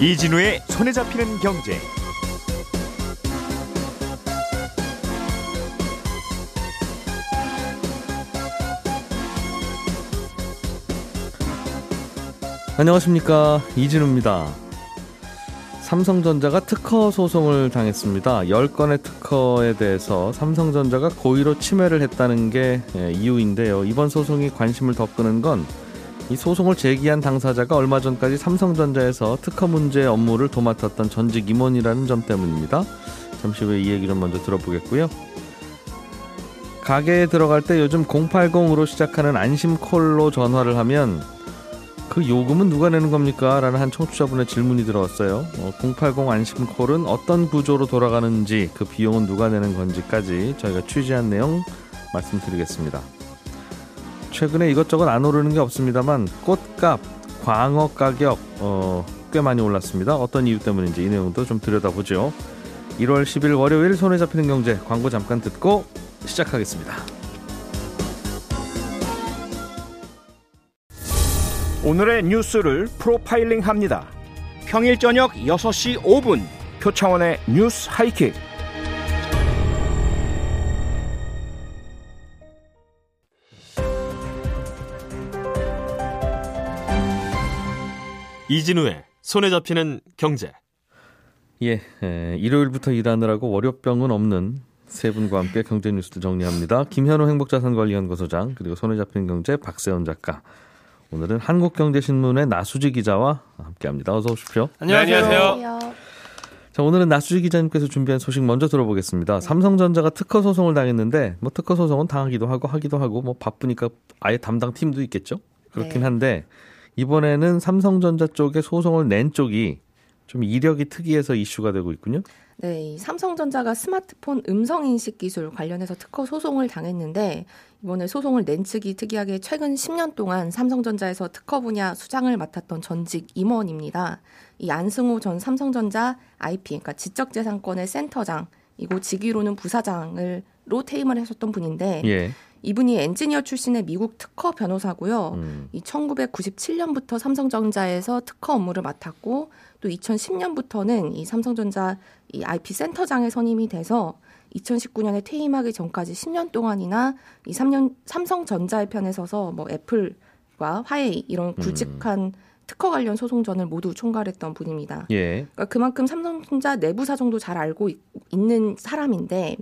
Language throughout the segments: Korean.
이진우의 손에 잡히는 경제. 안녕하십니까 이진우입니다. 삼성전자가 특허 소송을 당했습니다. 10건의 특허에 대해서 삼성전자가 고의로 침해를 했다는 게 예, 이유인데요. 이번 소송이 관심을 더 끄는 건 이 소송을 제기한 당사자가 얼마 전까지 삼성전자에서 특허 문제 업무를 도맡았던 전직 임원이라는 점 때문입니다. 잠시 후에 이 얘기를 먼저 들어보겠고요. 가게에 들어갈 때 요즘 080으로 시작하는 안심콜로 전화를 하면 그 요금은 누가 내는 겁니까? 라는 한 청취자분의 질문이 들어왔어요. 어, 080 안심콜은 어떤 구조로 돌아가는지 그 비용은 누가 내는 건지까지 저희가 취재한 내용 말씀드리겠습니다. 최근에 이것저것 안 오르는 게 없습니다만 꽃값, 광어 가격 어, 꽤 많이 올랐습니다. 어떤 이유 때문인지 이 내용도 좀 들여다보죠. 1월 10일 월요일 손에 잡히는 경제 광고 잠깐 듣고 시작하겠습니다. 오늘의 뉴스를 프로파일링 합니다. 평일 저녁 6시 5분 표창원의 뉴스 하이킥. 이진우의 손에 잡히는 경제. 예, 에, 일요일부터 일하느라고 월요병은 없는 세 분과 함께 경제 뉴스를 정리합니다. 김현우 행복자산관리연구소장 그리고 손에 잡히는 경제 박세원 작가. 오늘은 한국경제신문의 나수지 기자와 함께합니다. 어서 오십시오. 안녕하세요. 자, 오늘은 나수지 기자님께서 준비한 소식 먼저 들어보겠습니다. 삼성전자가 특허 소송을 당했는데 뭐 특허 소송은 당하기도 하고 하기도 하고 뭐 바쁘니까 아예 담당 팀도 있겠죠. 그렇긴 네. 한데 이번에는 삼성전자 쪽에 소송을 낸 쪽이 좀 이력이 특이해서 이슈가 되고 있군요. 네, 이 삼성전자가 스마트폰 음성 인식 기술 관련해서 특허 소송을 당했는데 이번에 소송을 낸 측이 특이하게 최근 10년 동안 삼성전자에서 특허 분야 수장을 맡았던 전직 임원입니다. 이 안승호 전 삼성전자 IP, 그러니까 지적재산권의 센터장, 이고 직위로는 부사장을 로 퇴임을 하셨던 분인데 예. 이분이 엔지니어 출신의 미국 특허 변호사고요. 음. 이 1997년부터 삼성전자에서 특허 업무를 맡았고 또 2010년부터는 이 삼성전자 이 IP 센터장에 선임이 돼서 2019년에 퇴임하기 전까지 10년 동안이나 이 3년 삼성전자의 편에 서서 뭐 애플과 화웨이 이런 굵직한 특허 관련 소송전을 모두 총괄했던 분입니다. 예. 그러니까 그만큼 삼성전자 내부 사정도 잘 알고 있, 는 사람인데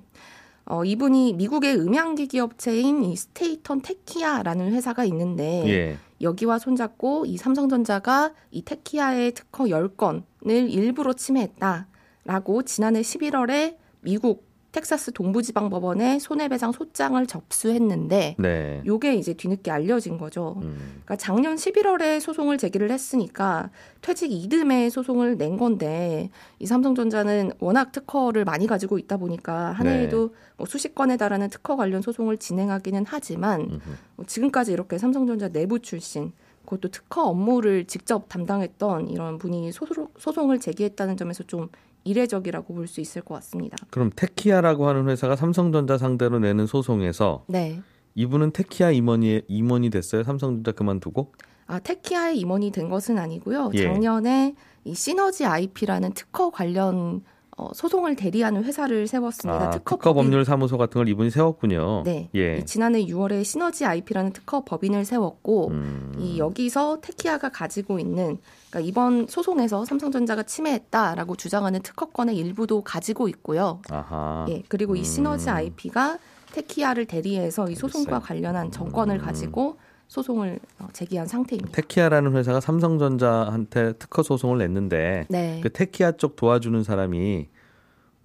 어, 이분이 미국의 음향기기 업체인 이 스테이턴 테키아라는 회사가 있는데 예. 여기와 손잡고 이 삼성전자가 이 테키아의 특허 10건을 일부러 침해했다라고 지난해 11월에 미국 텍사스 동부지방법원에 손해배상 소장을 접수했는데 네. 요게 이제 뒤늦게 알려진 거죠. 음. 그러니까 작년 11월에 소송을 제기를 했으니까 퇴직 이듬해 소송을 낸 건데 이 삼성전자는 워낙 특허를 많이 가지고 있다 보니까 한 네. 해에도 뭐 수십 건에 달하는 특허 관련 소송을 진행하기는 하지만. 뭐 지금까지 이렇게 삼성전자 내부 출신 그것도 특허 업무를 직접 담당했던 이런 분이 소송, 소송을 제기했다는 점에서 좀 이례적이라고 볼 수 있을 것 같습니다. 그럼 테키아라고 하는 회사가 삼성전자 상대로 내는 소송에서 네. 이분은 테키아 임원이 임원이 됐어요. 삼성전자 그만두고. 아, 테키아의 임원이 된 것은 아니고요. 예. 작년에 이 시너지 IP라는 특허 관련 어, 소송을 대리하는 회사를 세웠습니다. 아, 특허. 법률 사무소 같은 걸 이분이 세웠군요. 네. 예. 이 지난해 6월에 시너지 IP라는 특허 법인을 세웠고 음. 이 여기서 테키아가 가지고 있는 그러니까 이번 소송에서 삼성전자가 침해했다라고 주장하는 특허권의 일부도 가지고 있고요. 아하. 예, 그리고 이 시너지 음. IP가 테키아를 대리해서 이 소송과 알겠어요. 관련한 정권을 음. 가지고 소송을 어, 제기한 상태입니다. 테키아라는 회사가 삼성전자한테 특허 소송을 냈는데 네. 그 테키아 쪽 도와주는 사람이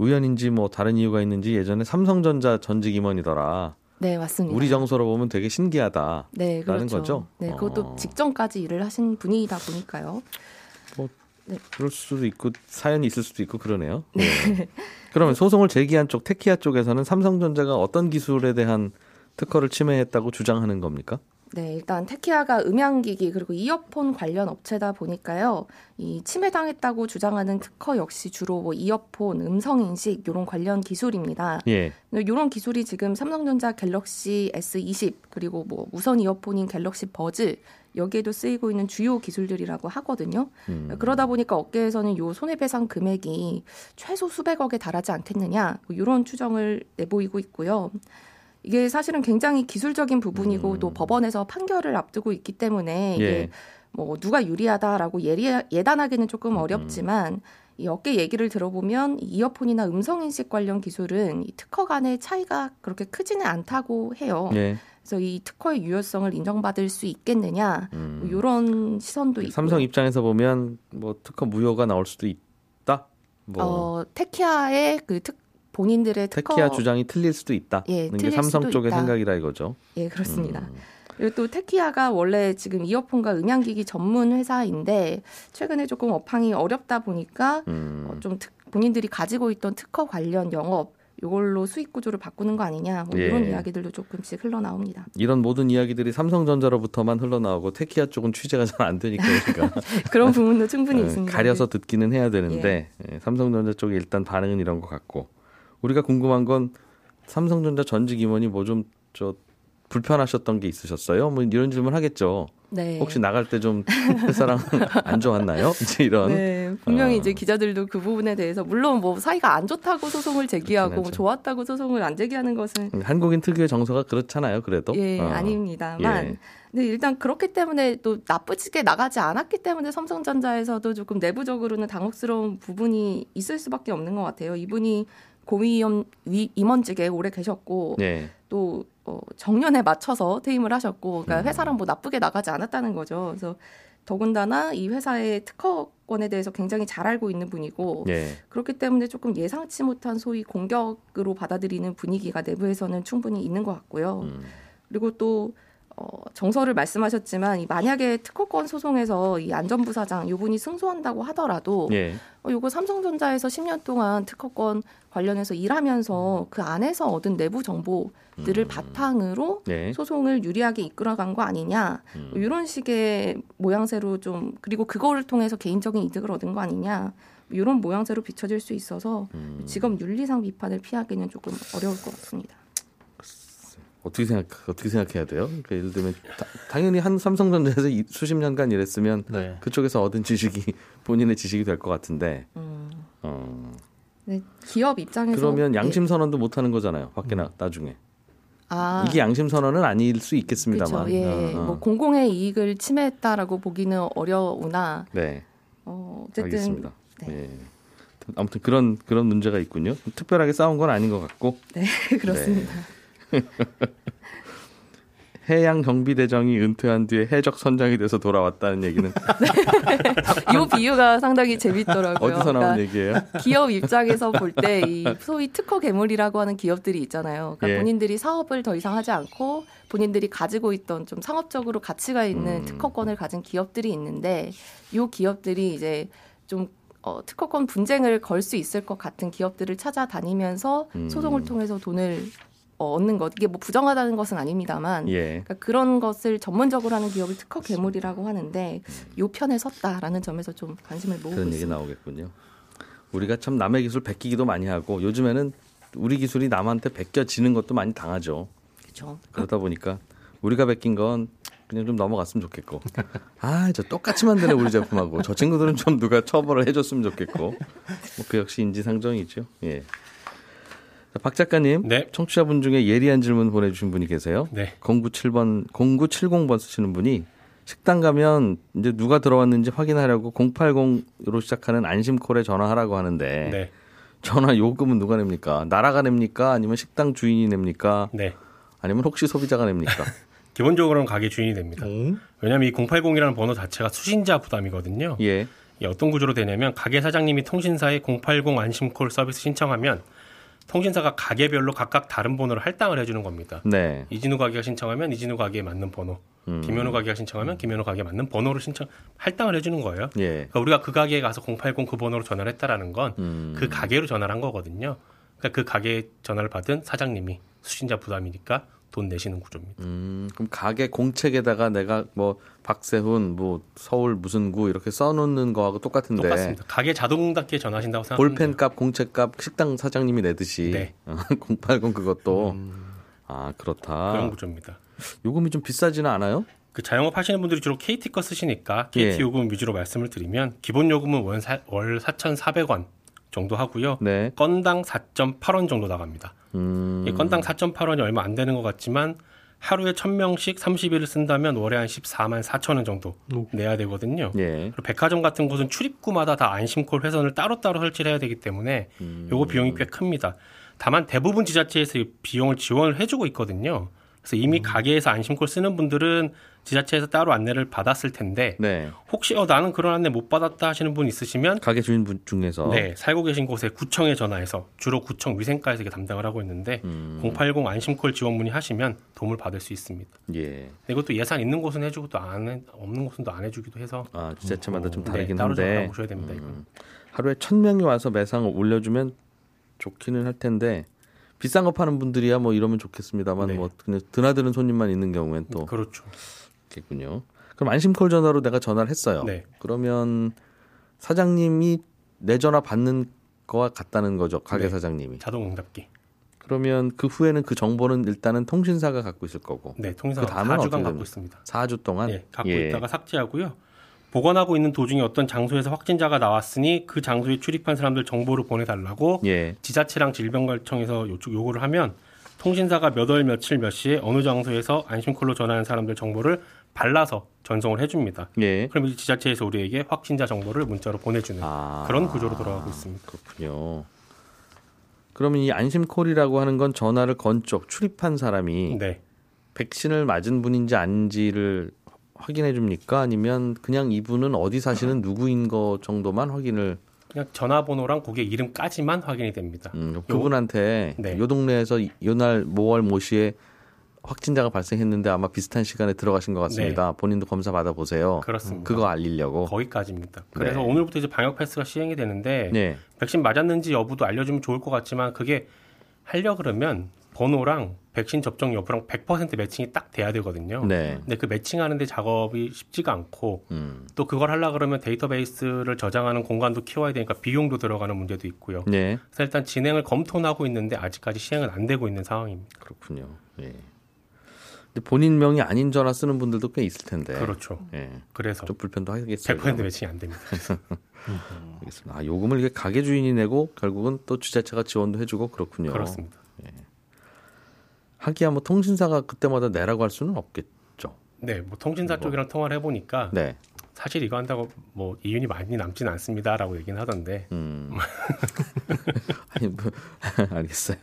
우연인지 뭐 다른 이유가 있는지 예전에 삼성전자 전직 임원이더라. 네, 맞습니다. 우리 정서로 보면 되게 신기하다. 네, 라는 그렇죠. 거죠? 네, 그것도 어. 직전까지 일을 하신 분이다 보니까요. 그럴 수도 있고 사연이 있을 수도 있고 그러네요. 네. 그러면 소송을 제기한 쪽 테키아 쪽에서는 삼성전자가 어떤 기술에 대한 특허를 침해했다고 주장하는 겁니까? 네, 일단 테키아가 음향기기 그리고 이어폰 관련 업체다 보니까요. 이 침해당했다고 주장하는 특허 역시 주로 뭐 이어폰, 음성 인식 이런 관련 기술입니다. 예. 이런 기술이 지금 삼성전자 갤럭시 S20 그리고 뭐 무선 이어폰인 갤럭시 버즈 여기에도 쓰이고 있는 주요 기술들이라고 하거든요. 음. 그러다 보니까 업계에서는 요 손해배상 금액이 최소 수백억에 달하지 않겠느냐 뭐 이런 추정을 내보이고 있고요. 이게 사실은 굉장히 기술적인 부분이고 음. 또 법원에서 판결을 앞두고 있기 때문에 이게 예. 뭐 누가 유리하다라고 예리, 예단하기는 조금 음. 어렵지만 이 업계 얘기를 들어보면 이 이어폰이나 음성 인식 관련 기술은 이 특허 간의 차이가 그렇게 크지는 않다고 해요. 예. 그래서 이 특허의 유효성을 인정받을 수 있겠느냐 음. 뭐 이런 시선도 있고 삼성 입장에서 보면 뭐 특허 무효가 나올 수도 있다. 뭐 어, 테키아의 그 특, 본인들의 특허 테키아 주장이 틀릴 수도 있다. 예, 틀릴 삼성 수도 쪽의 있다. 생각이라 이거죠. 예 그렇습니다. 음. 그리고 또 테키아가 원래 지금 이어폰과 음향기기 전문 회사인데 최근에 조금 업황이 어렵다 보니까 음. 어, 좀 특- 본인들이 가지고 있던 특허 관련 영업 이걸로 수익 구조를 바꾸는 거 아니냐 뭐 예. 이런 이야기들도 조금씩 흘러나옵니다. 이런 모든 이야기들이 삼성전자로부터만 흘러나오고 테키아 쪽은 취재가 잘 안 되니까 그러니까 그런 부분도 충분히 어, 있습니다. 가려서 듣기는 해야 되는데 예, 삼성전자 쪽에 일단 반응은 이런 것 같고 우리가 궁금한 건 삼성전자 전직 임원이 뭐 좀 저 불편하셨던 게 있으셨어요? 뭐 이런 질문 하겠죠. 네. 혹시 나갈 때 좀 회사랑 안 좋았나요? 이제 이런 네, 분명히 어. 이제 기자들도 그 부분에 대해서 물론 뭐 사이가 안 좋다고 소송을 제기하고 뭐. 좋았다고 소송을 안 제기하는 것은 한국인 특유의 정서가 그렇잖아요. 그래도 예 어. 아닙니다만 예. 근데 일단 그렇기 때문에 또 나쁘게 나가지 않았기 때문에 삼성전자에서도 조금 내부적으로는 당혹스러운 부분이 있을 수밖에 없는 것 같아요. 이분이 고위임 위- 임원직에 오래 계셨고 예. 또 어, 정년에 맞춰서 퇴임을 하셨고, 음. 그러니까 회사랑 뭐 나쁘게 나가지 않았다는 거죠. 그래서 더군다나 이 회사의 특허권에 대해서 굉장히 잘 알고 있는 분이고 예. 그렇기 때문에 조금 예상치 못한 소위 공격으로 받아들이는 분위기가 내부에서는 충분히 있는 것 같고요. 음. 그리고 또 어, 정서를 말씀하셨지만 이 만약에 특허권 소송에서 이 안전부사장 요분이 승소한다고 하더라도 예. 어, 요거 삼성전자에서 10년 동안 특허권 관련해서 일하면서 그 안에서 얻은 내부 정보들을 음. 바탕으로 예. 소송을 유리하게 이끌어간 거 아니냐 음. 뭐 이런 식의 모양새로 좀 그리고 그거를 통해서 개인적인 이득을 얻은 거 아니냐 이런 모양새로 비춰질 수 있어서 음. 직업 윤리상 비판을 피하기는 조금 어려울 것 같습니다. 어떻게 생각 어떻게 생각해야 돼요? 그러니까 예를 들면 다- 당연히 한 삼성전자에서 이- 수십 년간 일했으면 네. 그쪽에서 얻은 지식이 본인의 지식이 될 것 같은데 음, 어, 네, 기업 입장에서 그러면 예. 양심 선언도 못 하는 거잖아요. 밖에 나 나중에 아, 이게 양심 선언은 아닐 수 있겠습니다만. 그렇죠. 예, 어, 어. 뭐 공공의 이익을 침해했다라고 보기는 어려우나 네, 어, 어쨌든 알겠습니다. 네. 예. 아무튼 그런 그런 문제가 있군요. 특별하게 싸운 건 아닌 것 같고 네 그렇습니다. 해양 경비대장이 은퇴한 뒤에 해적 선장이 돼서 돌아왔다는 얘기는 이 비유가 상당히 재밌더라고요. 어디서 나온 그러니까 얘기예요? 기업 입장에서 볼 때 이 소위 특허 괴물이라고 하는 기업들이 있잖아요. 그러니까 예. 본인들이 사업을 더 이상 하지 않고 본인들이 가지고 있던 좀 상업적으로 가치가 있는 음. 특허권을 가진 기업들이 있는데 이 기업들이 이제 좀 어, 특허권 분쟁을 걸 수 있을 것 같은 기업들을 찾아다니면서 음. 소송을 통해서 돈을 어, 얻는 것 이게 뭐 부정하다는 것은 아닙니다만 예. 그러니까 그런 것을 전문적으로 하는 기업을 특허 괴물이라고 하는데 요 편에 섰다라는 점에서 좀 관심을 모으고 그런 얘기 있습니다. 나오겠군요. 우리가 참 남의 기술 베끼기도 많이 하고 요즘에는 우리 기술이 남한테 베껴지는 것도 많이 당하죠. 그렇죠. 그러다 보니까 우리가 베낀 건 그냥 좀 넘어갔으면 좋겠고 아 저 똑같이 만드네 우리 제품하고 저 친구들은 좀 누가 처벌을 해줬으면 좋겠고 뭐 그 역시 인지상정이죠. 예. 자, 박 작가님, 네. 청취자분 중에 예리한 질문 보내주신 분이 계세요. 네. 0970번 0970번 쓰시는 분이 식당 가면 이제 누가 들어왔는지 확인하려고 080으로 시작하는 안심콜에 전화하라고 하는데 네. 전화 요금은 누가 냅니까? 나라가 냅니까? 아니면 식당 주인이 냅니까? 네. 아니면 혹시 소비자가 냅니까? 기본적으로는 가게 주인이 됩니다. 왜냐하면 이 080이라는 번호 자체가 수신자 부담이거든요. 예. 이 어떤 구조로 되냐면 가게 사장님이 통신사에 080 안심콜 서비스 신청하면 통신사가 가게별로 각각 다른 번호를 할당을 해주는 겁니다. 네. 이진우 가게가 신청하면 이진우 가게에 맞는 번호, 음. 김현우 가게가 신청하면 김현우 가게에 맞는 번호를 신청 할당을 해주는 거예요. 예. 그러니까 우리가 그 가게에 가서 080 그 번호로 전화를 했다라는 건그 음. 가게로 전화를 한 거거든요. 그러니까 그 가게 전화를 받은 사장님이 수신자 부담이니까 돈 내시는 구조입니다. 음, 그럼 가게 공책에다가 내가 뭐 박세훈 뭐 서울 무슨 구 이렇게 써놓는 거하고 똑같은데 똑같습니다. 가게 자동 닫기에 전화하신다고 돼요. 볼펜값 공책값 식당 사장님이 내듯이 네. 080 그것도 아 그렇다. 그런 구조입니다. 요금이 좀 비싸지는 않아요? 그 자영업 하시는 분들이 주로 KT 거 쓰시니까 KT 예. 요금 위주로 말씀을 드리면 기본 요금은 월, 사, 월 4,400원 정도 하고요. 네. 건당 4.8원 정도 나갑니다. 음, 이 건당 4.8원이 얼마 안 되는 것 같지만 하루에 1000명씩 30일을 쓴다면 월에 한 14만 4천 원 정도 내야 되거든요. 예. 그리고 백화점 같은 곳은 출입구마다 다 안심콜 회선을 따로따로 설치를 해야 되기 때문에 음. 요거 비용이 꽤 큽니다. 다만 대부분 지자체에서 이 비용을 지원을 해주고 있거든요. 그래서 이미 음. 가게에서 안심콜 쓰는 분들은 지자체에서 따로 안내를 받았을 텐데 네. 혹시 어, 나는 그런 안내 못 받았다 하시는 분 있으시면 가게 주인분 중에서 네, 살고 계신 곳에 구청에 전화해서 주로 구청 위생과에서 이게 담당을 하고 있는데 음. 080 안심콜 지원 문의하시면 도움을 받을 수 있습니다. 예. 이것도 예산 있는 곳은 해주고 또안 해- 없는 곳은 또 안 해주기도 해서 아 지자체마다 좀 네, 다르긴 따로 좀 한데 알아보셔야 됩니다. 이건. 음, 하루에 천 명이 와서 매상을 올려주면 좋기는 할 텐데 비싼 거 파는 분들이야 뭐 이러면 좋겠습니다만 네. 뭐 그냥 드나드는 손님만 있는 경우엔 또 그렇죠. 있겠군요. 그럼 안심콜 전화로 내가 전화를 했어요. 네. 그러면 사장님이 내 전화 받는 거와 같다는 거죠. 가게 네. 사장님이. 자동 응답기. 그러면 그 후에는 그 정보는 일단은 통신사가 갖고 있을 거고 네, 통신사가 그 다음은 4주간 어떻게 갖고? 있습니다. 4주 동안 예, 갖고 예. 있다가 삭제하고요. 보관하고 있는 도중에 어떤 장소에서 확진자가 나왔으니 그 장소에 출입한 사람들 정보를 보내달라고 예. 지자체랑 질병관리청에서 요청 요구를 하면 통신사가 몇 월 며칠 몇 시에 어느 장소에서 안심콜로 전화한 사람들 정보를 발라서 전송을 해줍니다. 예. 그럼 이 지자체에서 우리에게 확진자 정보를 문자로 보내주는 아. 그런 구조로 돌아가고 있습니다. 그렇군요. 그러면 이 안심콜이라고 하는 건 전화를 건 쪽 출입한 사람이 네, 백신을 맞은 분인지 아닌지를 확인해 줍니까? 아니면 그냥 이분은 어디 사시는 누구인 거 정도만 확인을 그냥 전화번호랑 고객 이름까지만 확인이 됩니다. 음, 그분한테 네. 요 동네에서 이- 요날 뭐월 모시에 확진자가 발생했는데 아마 비슷한 시간에 들어가신 것 같습니다. 본인도 검사 받아 보세요. 네. 그렇습니다. 그거 알리려고. 거기까지입니다. 그래서 네. 오늘부터 이제 방역 패스가 시행이 되는데 네. 백신 맞았는지 여부도 알려주면 좋을 것 같지만 그게 하려 그러면 번호랑 백신 접종 여부랑 100% 매칭이 딱 돼야 되거든요. 네. 근데 그 매칭하는데 작업이 쉽지가 않고 음. 또 그걸 하려 그러면 데이터베이스를 저장하는 공간도 키워야 되니까 비용도 들어가는 문제도 있고요. 네. 그래서 일단 진행을 검토는 하고 있는데 아직까지 시행은 안 되고 있는 상황입니다. 그렇군요. 예. 근데 본인 명이 아닌 전화 쓰는 분들도 꽤 있을 텐데. 그렇죠. 예. 그래서 좀 불편도 하겠어요. 100% 매칭이 안 됩니다. 알겠습니다. 아, 요금을 이게 가게 주인이 내고 결국은 또 지자체가 지원도 해주고 그렇군요. 그렇습니다. 하기야 뭐 통신사가 그때마다 내라고 할 수는 없겠죠. 네, 뭐 통신사 쪽이랑 통화를 해보니까 네. 사실 이거 한다고 뭐 이윤이 많이 남진 않습니다라고 얘기는 하던데 음. 아니, 뭐, 알겠어요.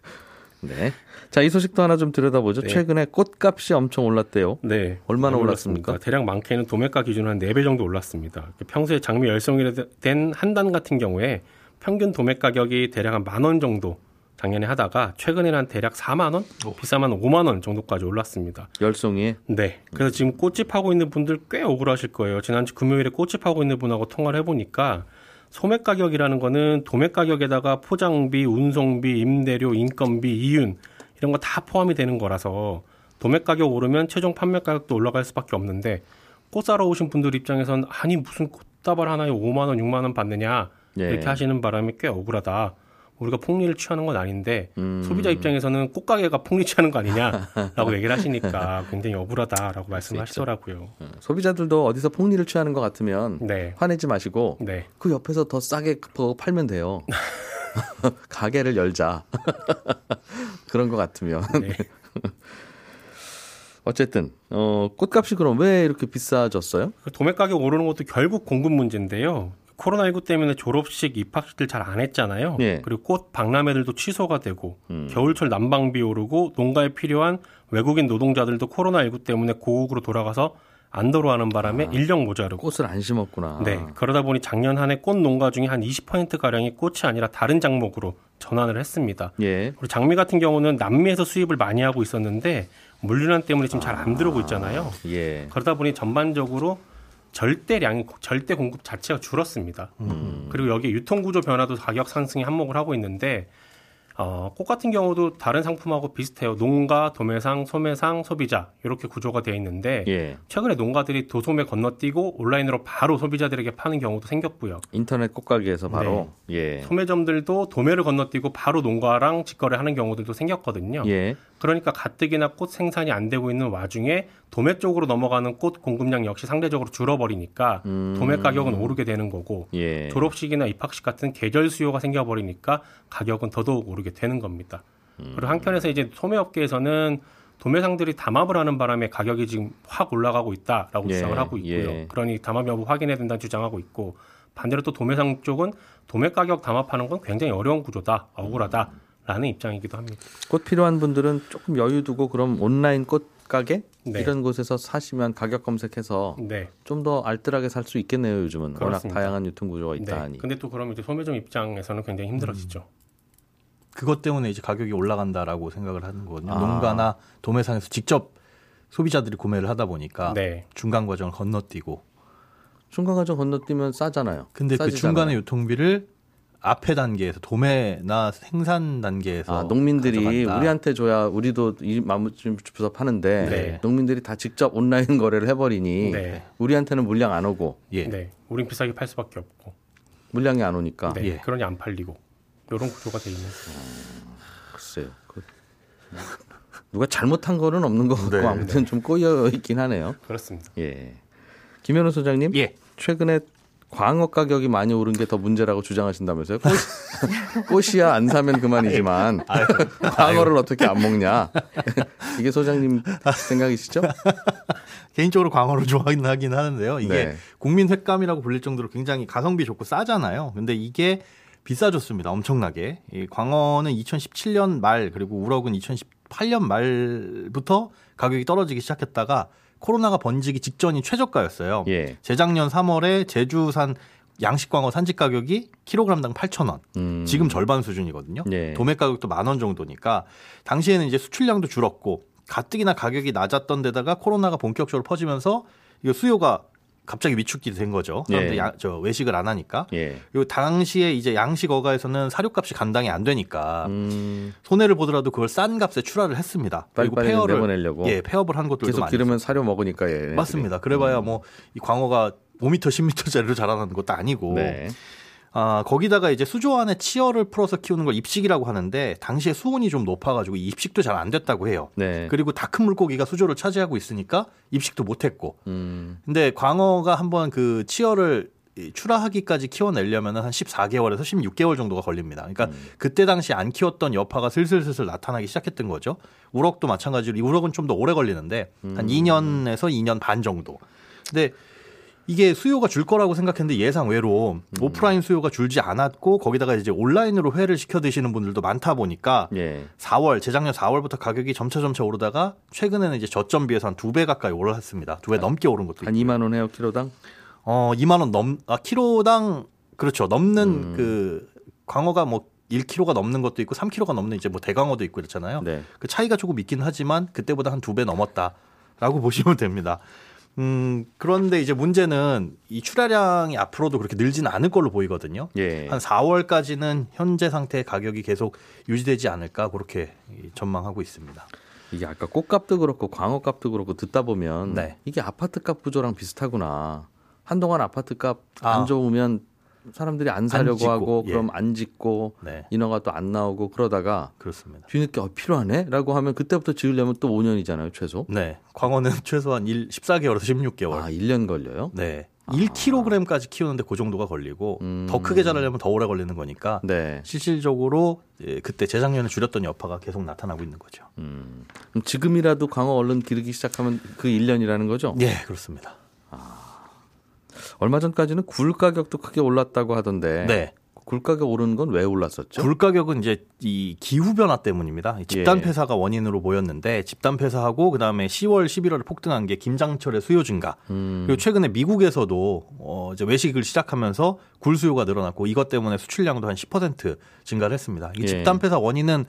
네. 자, 이 소식도 하나 좀 들여다보죠. 네. 최근에 꽃값이 엄청 올랐대요. 네. 얼마나 올랐습니까? 대략 많게는 도매가 기준으로 한 4배 정도 올랐습니다. 평소에 장미 열송이 된 한 단 같은 경우에 평균 도매 가격이 대략 한 만 원 정도 작년에 하다가 최근에는 한 대략 4만 원, 비싸면 5만 원 정도까지 올랐습니다. 열송이. 네. 그래서 지금 꽃집 하고 있는 분들 꽤 억울하실 거예요. 지난주 금요일에 꽃집 하고 있는 분하고 통화를 해보니까 소매 가격이라는 거는 도매 가격에다가 포장비, 운송비, 임대료, 인건비, 이윤 이런 거 다 포함이 되는 거라서 도매 가격 오르면 최종 판매 가격도 올라갈 수밖에 없는데 꽃 사러 오신 분들 입장에선 아니 무슨 꽃다발 하나에 5만 원, 6만 원 받느냐 예. 이렇게 하시는 바람에 꽤 억울하다. 우리가 폭리를 취하는 건 아닌데 음. 소비자 입장에서는 꽃가게가 폭리 취하는 거 아니냐라고 얘기를 하시니까 굉장히 억울하다라고 말씀하시더라고요. 음, 소비자들도 어디서 폭리를 취하는 것 같으면 네, 화내지 마시고 네, 그 옆에서 더 싸게 팔면 돼요. 가게를 열자. 그런 것 같으면. 네. 어쨌든 어, 꽃값이 그럼 왜 이렇게 비싸졌어요? 그 도매 가격 오르는 것도 결국 공급 문제인데요. 코로나19 때문에 졸업식, 입학식들 잘 안 했잖아요. 예. 그리고 꽃 박람회들도 취소가 되고 음. 겨울철 난방비 오르고 농가에 필요한 외국인 노동자들도 코로나19 때문에 고국으로 돌아가서 안 돌아가는 바람에 아. 인력 모자르고 꽃을 안 심었구나. 네. 그러다 보니 작년 한 해 꽃 농가 중에 한 20%가량이 꽃이 아니라 다른 작목으로 전환을 했습니다. 예. 그리고 장미 같은 경우는 남미에서 수입을 많이 하고 있었는데 물류난 때문에 지금 잘 안 들어오고 있잖아요. 예. 그러다 보니 전반적으로 절대량이 절대 공급 자체가 줄었습니다. 그리고 여기 유통 구조 변화도 가격 상승에 한몫을 하고 있는데 어, 꽃 같은 경우도 다른 상품하고 비슷해요. 농가, 도매상, 소매상, 소비자 이렇게 구조가 되어 있는데 예. 최근에 농가들이 도소매 건너뛰고 온라인으로 바로 소비자들에게 파는 경우도 생겼고요. 인터넷 꽃가게에서 바로 예. 소매점들도 도매를 건너뛰고 바로 농가랑 직거래하는 경우들도 생겼거든요. 예. 그러니까 가뜩이나 꽃 생산이 안 되고 있는 와중에 도매 쪽으로 넘어가는 꽃 공급량 역시 상대적으로 줄어버리니까 음. 도매 가격은 오르게 되는 거고 예. 졸업식이나 입학식 같은 계절 수요가 생겨버리니까 가격은 더더욱 오르게 되는 겁니다. 음. 그리고 한편에서 이제 소매업계에서는 도매상들이 담합을 하는 바람에 가격이 지금 확 올라가고 있다라고 예, 주장을 하고 있고요. 예. 그러니 담합 여부 확인해야 된다는 주장하고 있고 반대로 또 도매상 쪽은 도매 가격 담합하는 건 굉장히 어려운 구조다, 억울하다 라는 입장이기도 합니다. 꽃 필요한 분들은 조금 여유 두고 그럼 온라인 꽃 가게 네. 이런 곳에서 사시면 가격 검색해서 네. 좀더 알뜰하게 살 수 있겠네요. 요즘은 워낙 그렇습니다. 다양한 유통 구조가 있다 네. 하니. 근데 또 그러면 이제 소매점 입장에서는 굉장히 힘들어지죠. 그것 때문에 이제 가격이 올라간다라고 생각을 하는 거거든요. 아. 농가나 도매상에서 직접 소비자들이 구매를 하다 보니까 네. 중간 과정을 건너뛰고 중간 과정 건너뛰면 싸잖아요. 근데 그 싸지잖아요. 중간의 유통비를 앞에 단계에서 도매나 생산 단계에서 아, 농민들이 가져간다. 우리한테 줘야 우리도 이 마무 주서 파는데 네. 농민들이 다 직접 온라인 거래를 해버리니 네. 우리한테는 물량 안 오고 예. 네. 우린 비싸게 팔 수밖에 없고. 물량이 안 오니까 네. 예. 그러니 안 팔리고. 이런 구조가 돼 있는. 글쎄요. 그, 누가 잘못한 거는 없는 것 같고 네, 아무튼 좀 꼬여 있긴 하네요. 그렇습니다. 예. 김현우 소장님, 예. 최근에 광어 가격이 많이 오른 게 더 문제라고 주장하신다면서요? 꽃, 꽃이야 안 사면 그만이지만 광어를 어떻게 안 먹냐? 이게 소장님 생각이시죠? 개인적으로 광어를 좋아하긴 하긴 하는데요. 이게 네. 국민 횟감이라고 불릴 정도로 굉장히 가성비 좋고 싸잖아요. 근데 이게 비싸졌습니다. 엄청나게. 이 광어는 2017년 말 그리고 우럭은 2018년 말부터 가격이 떨어지기 시작했다가 코로나가 번지기 직전이 최저가였어요. 예. 재작년 3월에 제주산 양식광어 산지 가격이 킬로그램당 8,000원. 음. 지금 절반 수준이거든요. 예. 도매 가격도 만 원 정도니까 당시에는 이제 수출량도 줄었고 가뜩이나 가격이 낮았던 데다가 코로나가 본격적으로 퍼지면서 이거 수요가 갑자기 위축이 된 거죠. 사람들이 예. 야- 저 외식을 안 하니까. 예. 그리고 당시에 이제 양식 어가에서는 사료값이 감당이 안 되니까 음, 손해를 보더라도 그걸 싼 값에 출하를 했습니다. 그리고 폐업을 내보내려고. 예, 폐업을 한 것들도 계속 기르면 사료 먹으니까 예. 맞습니다. 그래봐야 뭐이 광어가 5m, 10m짜리로 자라나는 것도 아니고 네. 아, 거기다가 이제 수조 안에 치어를 풀어서 키우는 걸 입식이라고 하는데 당시에 수온이 좀 높아가지고 입식도 잘 안 됐다고 해요. 네. 그리고 다 큰 물고기가 수조를 차지하고 있으니까 입식도 못했고. 음, 근데 광어가 한번 그 치어를 이 출하하기까지 키워내려면 한 14개월에서 16개월 정도가 걸립니다. 그러니까 음. 그때 당시 안 키웠던 여파가 슬슬슬슬 나타나기 시작했던 거죠. 우럭도 마찬가지로 이 우럭은 좀 더 오래 걸리는데 음. 한 2년에서 2년 반 정도. 근데 이게 수요가 줄 거라고 생각했는데 예상 외로 음. 오프라인 수요가 줄지 않았고 거기다가 이제 온라인으로 회를 시켜 드시는 분들도 많다 보니까 예. 4월 재작년 4월부터 가격이 점차 점차 오르다가 최근에는 이제 저점 비해서 한 두 배 가까이 올랐습니다. 두 배 넘게 오른 것도 한 있고. 2만 원 해요 키로당? 어, 2만 원 넘, 아, 키로당, 그렇죠. 넘는 음. 그, 광어가 뭐 1kg가 넘는 것도 있고 3kg가 넘는 이제 뭐 대광어도 있고 그렇잖아요. 네. 그 차이가 조금 있긴 하지만 그때보다 한 두 배 넘었다라고 보시면 됩니다. 음, 그런데 이제 문제는 이 출하량이 앞으로도 그렇게 늘지는 않을 걸로 보이거든요. 예. 한 4월까지는 현재 상태의 가격이 계속 유지되지 않을까 그렇게 전망하고 있습니다. 이게 아까 꽃값도 그렇고 광어값도 그렇고 듣다 보면 네. 이게 아파트값 구조랑 비슷하구나. 한동안 아파트값 안 아. 좋으면 사람들이 안 사려고 짓고, 하고 예. 그럼 안 짓고 네, 인허가 또 안 나오고 그러다가 그렇습니다. 뒤늦게 어, 필요하네?라고 하면 그때부터 지으려면 또 5년이잖아요 최소. 네, 광어는 최소한 1, 14개월에서 16개월. 아 1년 걸려요? 네. 1kg까지 키우는데 그 정도가 걸리고 음. 더 크게 자라려면 더 오래 걸리는 거니까 네. 실질적으로 예, 그때 재작년에 줄였던 여파가 계속 나타나고 있는 거죠. 음. 지금이라도 광어 얼른 기르기 시작하면 그 1년이라는 거죠? 예, 그렇습니다. 얼마 전까지는 굴 가격도 크게 올랐다고 하던데 네. 굴 가격 오르는 건 왜 올랐었죠? 굴 가격은 이제 이 기후 변화 때문입니다. 이 집단 예. 폐사가 원인으로 보였는데 집단 폐사하고 그다음에 10월, 11월에 폭등한 게 김장철의 수요 증가. 음. 그리고 최근에 미국에서도 어 이제 외식을 시작하면서 굴 수요가 늘어났고 이것 때문에 수출량도 한 10% 증가를 했습니다. 이 예. 집단 폐사 원인은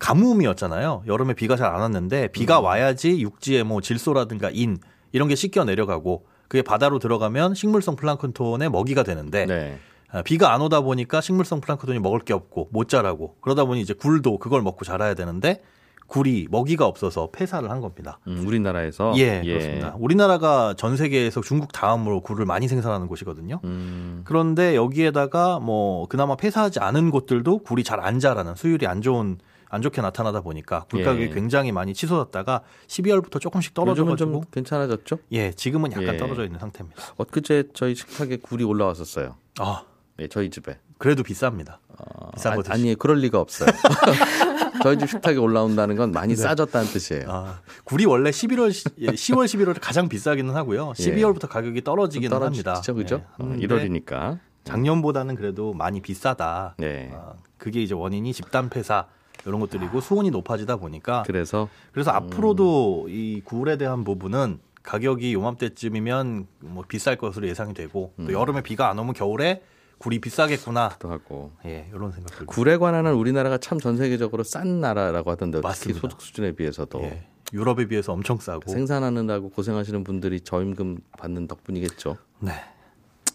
가뭄이었잖아요. 여름에 비가 잘 안 왔는데 비가 음. 와야지 육지에 뭐 질소라든가 인 이런 게 씻겨 내려가고 그게 바다로 들어가면 식물성 플랑크톤의 먹이가 되는데 네. 아, 비가 안 오다 보니까 식물성 플랑크톤이 먹을 게 없고 못 자라고 그러다 보니 이제 굴도 그걸 먹고 자라야 되는데 굴이 먹이가 없어서 폐사를 한 겁니다. 음, 우리나라에서 예, 그렇습니다. 우리나라가 전 세계에서 중국 다음으로 굴을 많이 생산하는 곳이거든요. 음, 그런데 여기에다가 뭐 그나마 폐사하지 않은 곳들도 굴이 잘 안 자라는 수율이 안 좋은 안 좋게 나타나다 보니까 굴 가격이 예. 굉장히 많이 치솟았다가 12월부터 조금씩 떨어져가지고 좀 괜찮아졌죠? 예 지금은 약간 예. 떨어져 있는 상태입니다. 엊그제 저희 식탁에 굴이 올라왔었어요. 아 예, 저희 집에. 그래도 비쌉니다. 어, 비싼 거 아, 아니 그럴 리가 없어요. 저희 집 식탁에 올라온다는 건 많이 싸졌다는 뜻이에요. 네. 아, 굴이 원래 11월, 10월, 11월에 가장 비싸기는 하고요. 12월부터 가격이 떨어지기는 합니다. 예. 떨어지죠, 그죠? 예, 어, 하는데 1월이니까. 작년보다는 그래도 많이 비싸다. 네. 아, 그게 이제 원인이 집단 폐사 이런 것들이고 수온이 높아지다 보니까 그래서 그래서 앞으로도 이 굴에 대한 부분은 가격이 요맘때쯤이면 뭐 비쌀 것으로 예상이 되고 또 여름에 비가 안 오면 겨울에 굴이 비싸겠구나. 또 하고 예, 이런 생각 들고. 굴에 관한은 우리나라가 참 전 세계적으로 싼 나라라고 하던데 특히 맞습니다. 소득 수준에 비해서도 예, 유럽에 비해서 엄청 싸고. 생산하느라고 고생하시는 분들이 저임금 받는 덕분이겠죠. 네.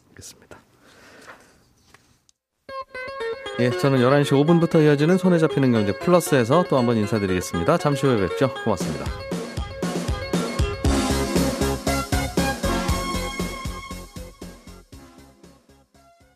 알겠습니다. 예, 저는 11시 5분부터 이어지는 손에 잡히는 경제 플러스에서 또 한번 인사드리겠습니다. 잠시 후에 뵙죠. 고맙습니다.